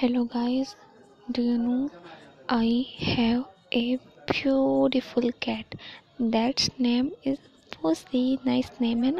Hello guys, do you know I have a beautiful cat. That's name is Pussy. Nice name है ना